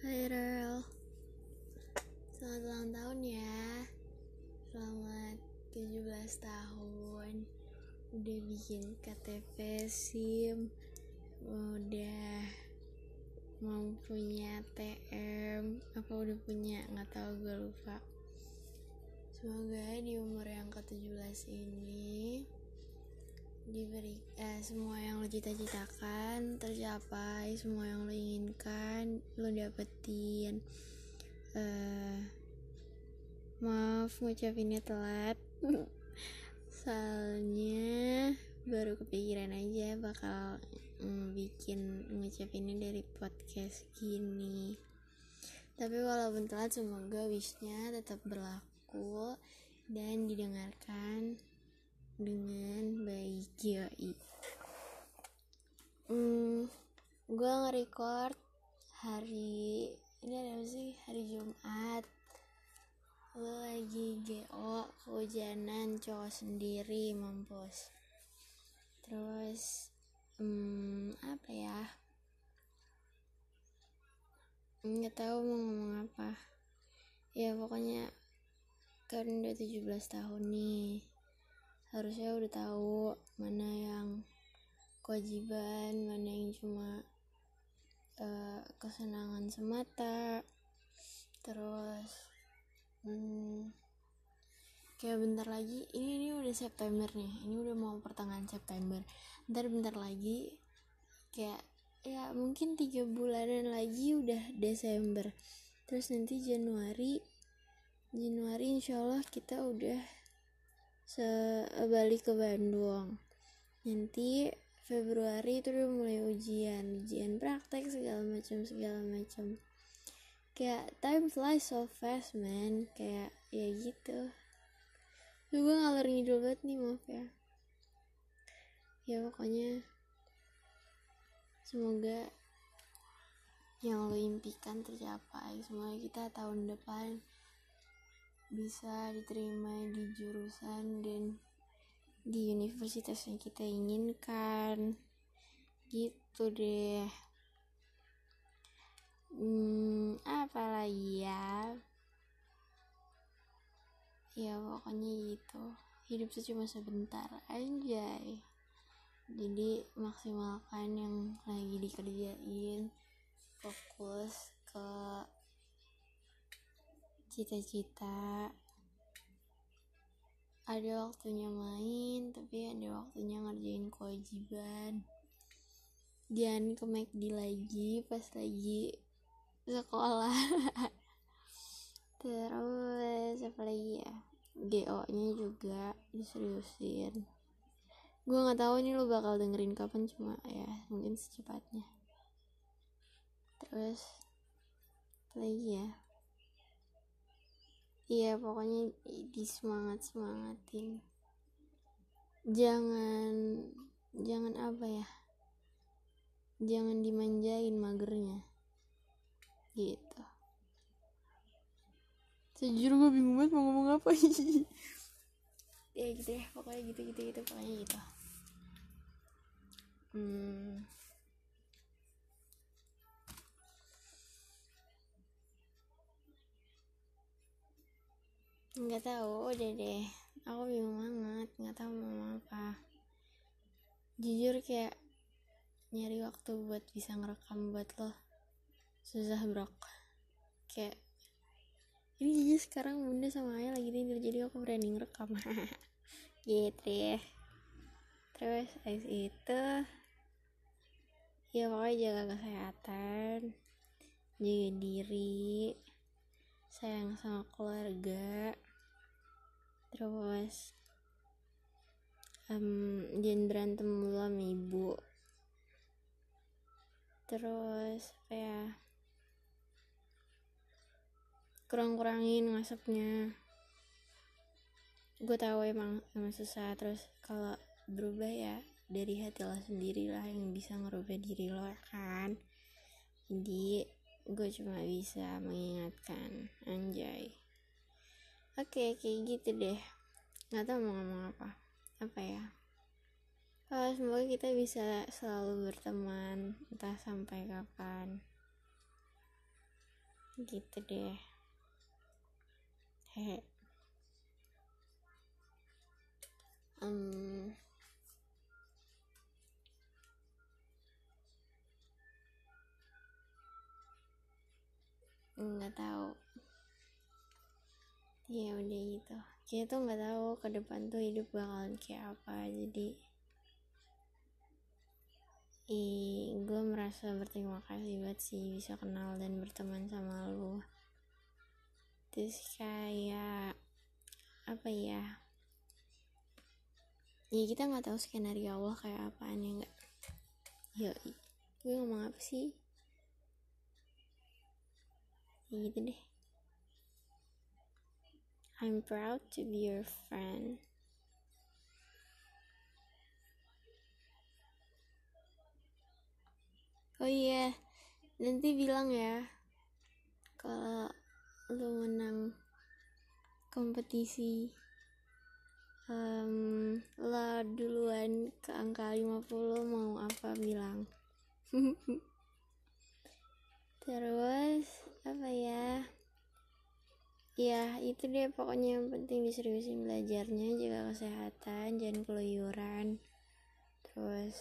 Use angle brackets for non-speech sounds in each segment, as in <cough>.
Hai Rel Selamat ulang tahun ya. Selamat 17 tahun. Udah bikin KTP SIM. Udah Mau punya TM Apa udah punya? Nggak tahu gue lupa. Semoga di umur yang ke-17 ini diberi eh, semua yang lo cita-citakan tercapai semua yang lo inginkan lo dapetin. Eh, maaf ngucapinnya telat. <laughs> Soalnya baru kepikiran aja bakal mm, bikin ngucapinnya dari podcast gini. Tapi walaupun telat semoga wishnya tetap berlaku dan didengarkan dengan baik yoi hmm, gue nge-record hari ini ada apa sih? Hari Jumat. Lo lagi GO kehujanan cowok sendiri mampus. Terus hmm, apa ya? Nggak tahu mau ngomong apa. Ya pokoknya kan udah 17 tahun nih harusnya udah tahu mana yang kewajiban mana yang cuma uh, kesenangan semata. Terus hmm, kayak bentar lagi ini ini udah September nih ini udah mau pertengahan September. Ntar bentar lagi kayak ya mungkin tiga bulanan lagi udah Desember. Terus nanti Januari Januari insyaallah kita udah sebalik ke Bandung. Nanti Februari itu udah mulai ujian ujian praktek segala macam segala macam. Kayak time flies so fast man. Kayak ya gitu. Gue ngalor ngidul banget nih maaf ya. Ya pokoknya semoga yang lo impikan tercapai. Semoga kita tahun depan bisa diterima di jurusan dan di universitas yang kita inginkan. Gitu deh. Hmm, apa lagi ya? Ya pokoknya gitu. Hidup tuh cuma sebentar anjay jadi maksimalkan yang lagi dikerjain. Fokus ke cita-cita. Ada waktunya main tapi ada waktunya ngerjain kewajiban. Jangan ke McD lagi pas lagi sekolah. <laughs> Terus apa lagi ya? GO nya juga diseriusin. Gue nggak tahu ini lo bakal dengerin kapan cuma ya mungkin secepatnya. Terus lagi ya iya pokoknya di semangat semangatin jangan jangan apa ya jangan dimanjain magernya. Gitu. Sejujur gue bingung banget mau ngomong apa. <laughs> Ya gitu ya pokoknya gitu gitu gitu pokoknya gitu. Hmm nggak tahu udah deh. Aku bingung banget nggak tahu mau apa. Jujur kayak nyari waktu buat bisa ngerekam buat lo. Susah brok kayak ini jujur sekarang bunda sama ayah lagi tidur jadi aku berani ngerekam. <laughs> Gitu ya terus es itu ya pokoknya jaga kesehatan jaga diri sayang sama keluarga terus um, jangan berantem mulu sama ibu. Terus apa ya kurang-kurangin ngasepnya gue tahu emang emang susah. Terus kalau berubah ya dari hati lo sendiri lah yang bisa ngerubah diri lo kan? Jadi gue cuma bisa mengingatkan anjay oke okay, kayak gitu deh. Nggak tahu mau ngomong apa. Apa ya? Oh, semoga kita bisa selalu berteman entah sampai kapan. Gitu deh. Hehe. Um, ya udah gitu. Kita tuh nggak tahu ke depan tuh hidup bakalan kayak apa. Jadi ih gue merasa berterima kasih banget sih bisa kenal dan berteman sama lu. Terus kayak apa ya? Ya kita nggak tahu skenario Allah kayak apaan ya nggak? Yo gue ngomong apa sih? Ya gitu deh I'm proud to be your friend. Oh iya nanti bilang ya kalau lu menang kompetisi um, lo duluan ke angka 50 mau apa bilang? <laughs> Terus apa ya ya itu deh pokoknya yang penting diseriusin belajarnya jaga kesehatan jangan keluyuran. Terus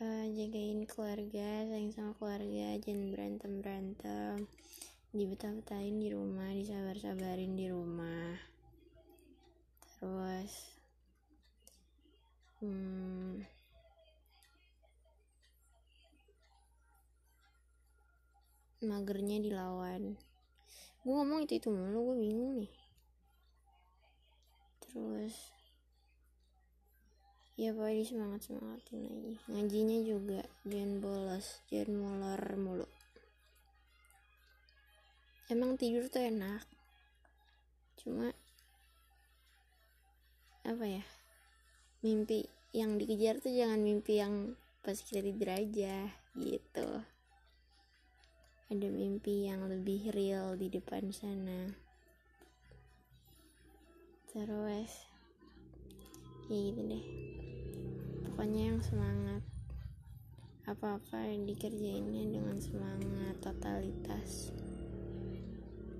uh, jagain keluarga sayang sama keluarga jangan berantem berantem dibetah-betahin di rumah disabar-sabarin di rumah. Terus hmm, magernya dilawan gue ngomong itu itu mulu gue bingung nih. Terus ya pokoknya semangat semangatin lagi. Ngajinya juga jangan bolos jangan molor mulu. Emang tidur tuh enak. Cuma apa ya mimpi yang dikejar tuh jangan mimpi yang pas kita tidur aja gitu ada mimpi yang lebih real di depan sana. Terus ya gitu deh. Pokoknya yang semangat. Apa-apa yang dikerjainnya dengan semangat totalitas.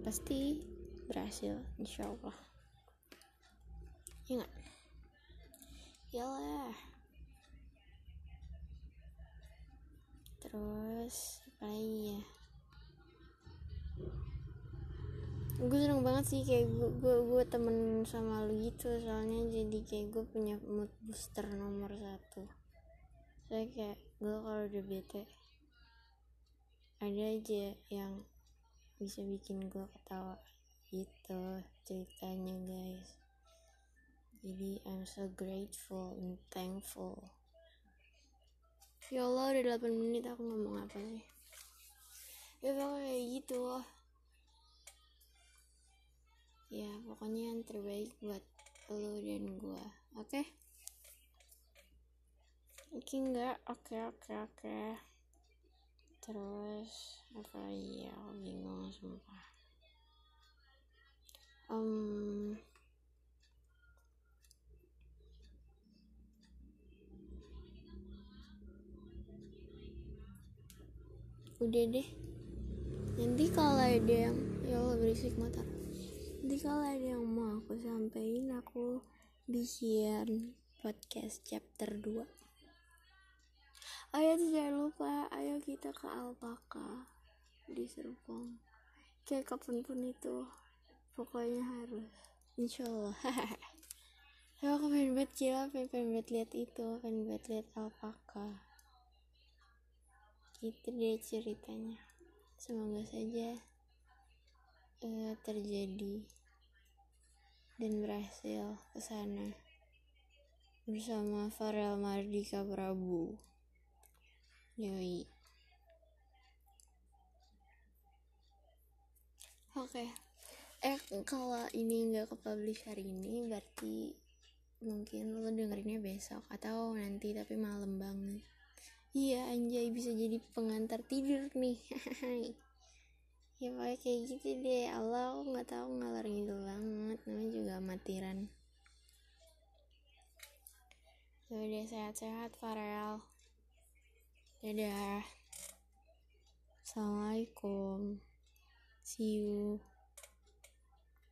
Pasti berhasil insya Allah ya nggak? Lah terus apa lagi ya gue seneng banget sih kayak gue gue, gue temen sama lu gitu soalnya jadi kayak gue punya mood booster nomor satu. Saya kayak gue kalau udah bete ada aja yang bisa bikin gue ketawa gitu ceritanya guys. Jadi I'm so grateful and thankful. Ya Allah udah 8 menit aku ngomong apa sih ya pokoknya kayak gitu loh ya pokoknya yang terbaik buat lo dan gue oke okay? oke enggak oke okay, oke okay, oke okay. terus apa ya aku bingung sumpah um, udah deh nanti kalau ada yang ya Allah berisik motor. Nanti kalau ada yang mau aku sampaikan aku bikin podcast chapter 2 ayo jangan lupa ayo kita ke alpaka. Di Serpong kayak kapan pun itu pokoknya harus insyaallah. Ya <laughs> aku pengen banget gila pengen, pengen banget lihat itu pengen banget lihat alpaka. Gitu deh ceritanya semoga saja uh, terjadi dan berhasil ke sana bersama Farel Mardika Prabu. Yoi. Oke. Okay. Eh kalau ini nggak ke publish hari ini berarti mungkin lo dengerinnya besok atau nanti tapi malam banget. Iya anjay bisa jadi pengantar tidur nih. <laughs> ya pokoknya kayak gitu deh. Allah aku nggak tahu ngalor ngidul banget. Namanya juga amatiran. Ya udah sehat-sehat Farel. Dadah. Assalamualaikum. See you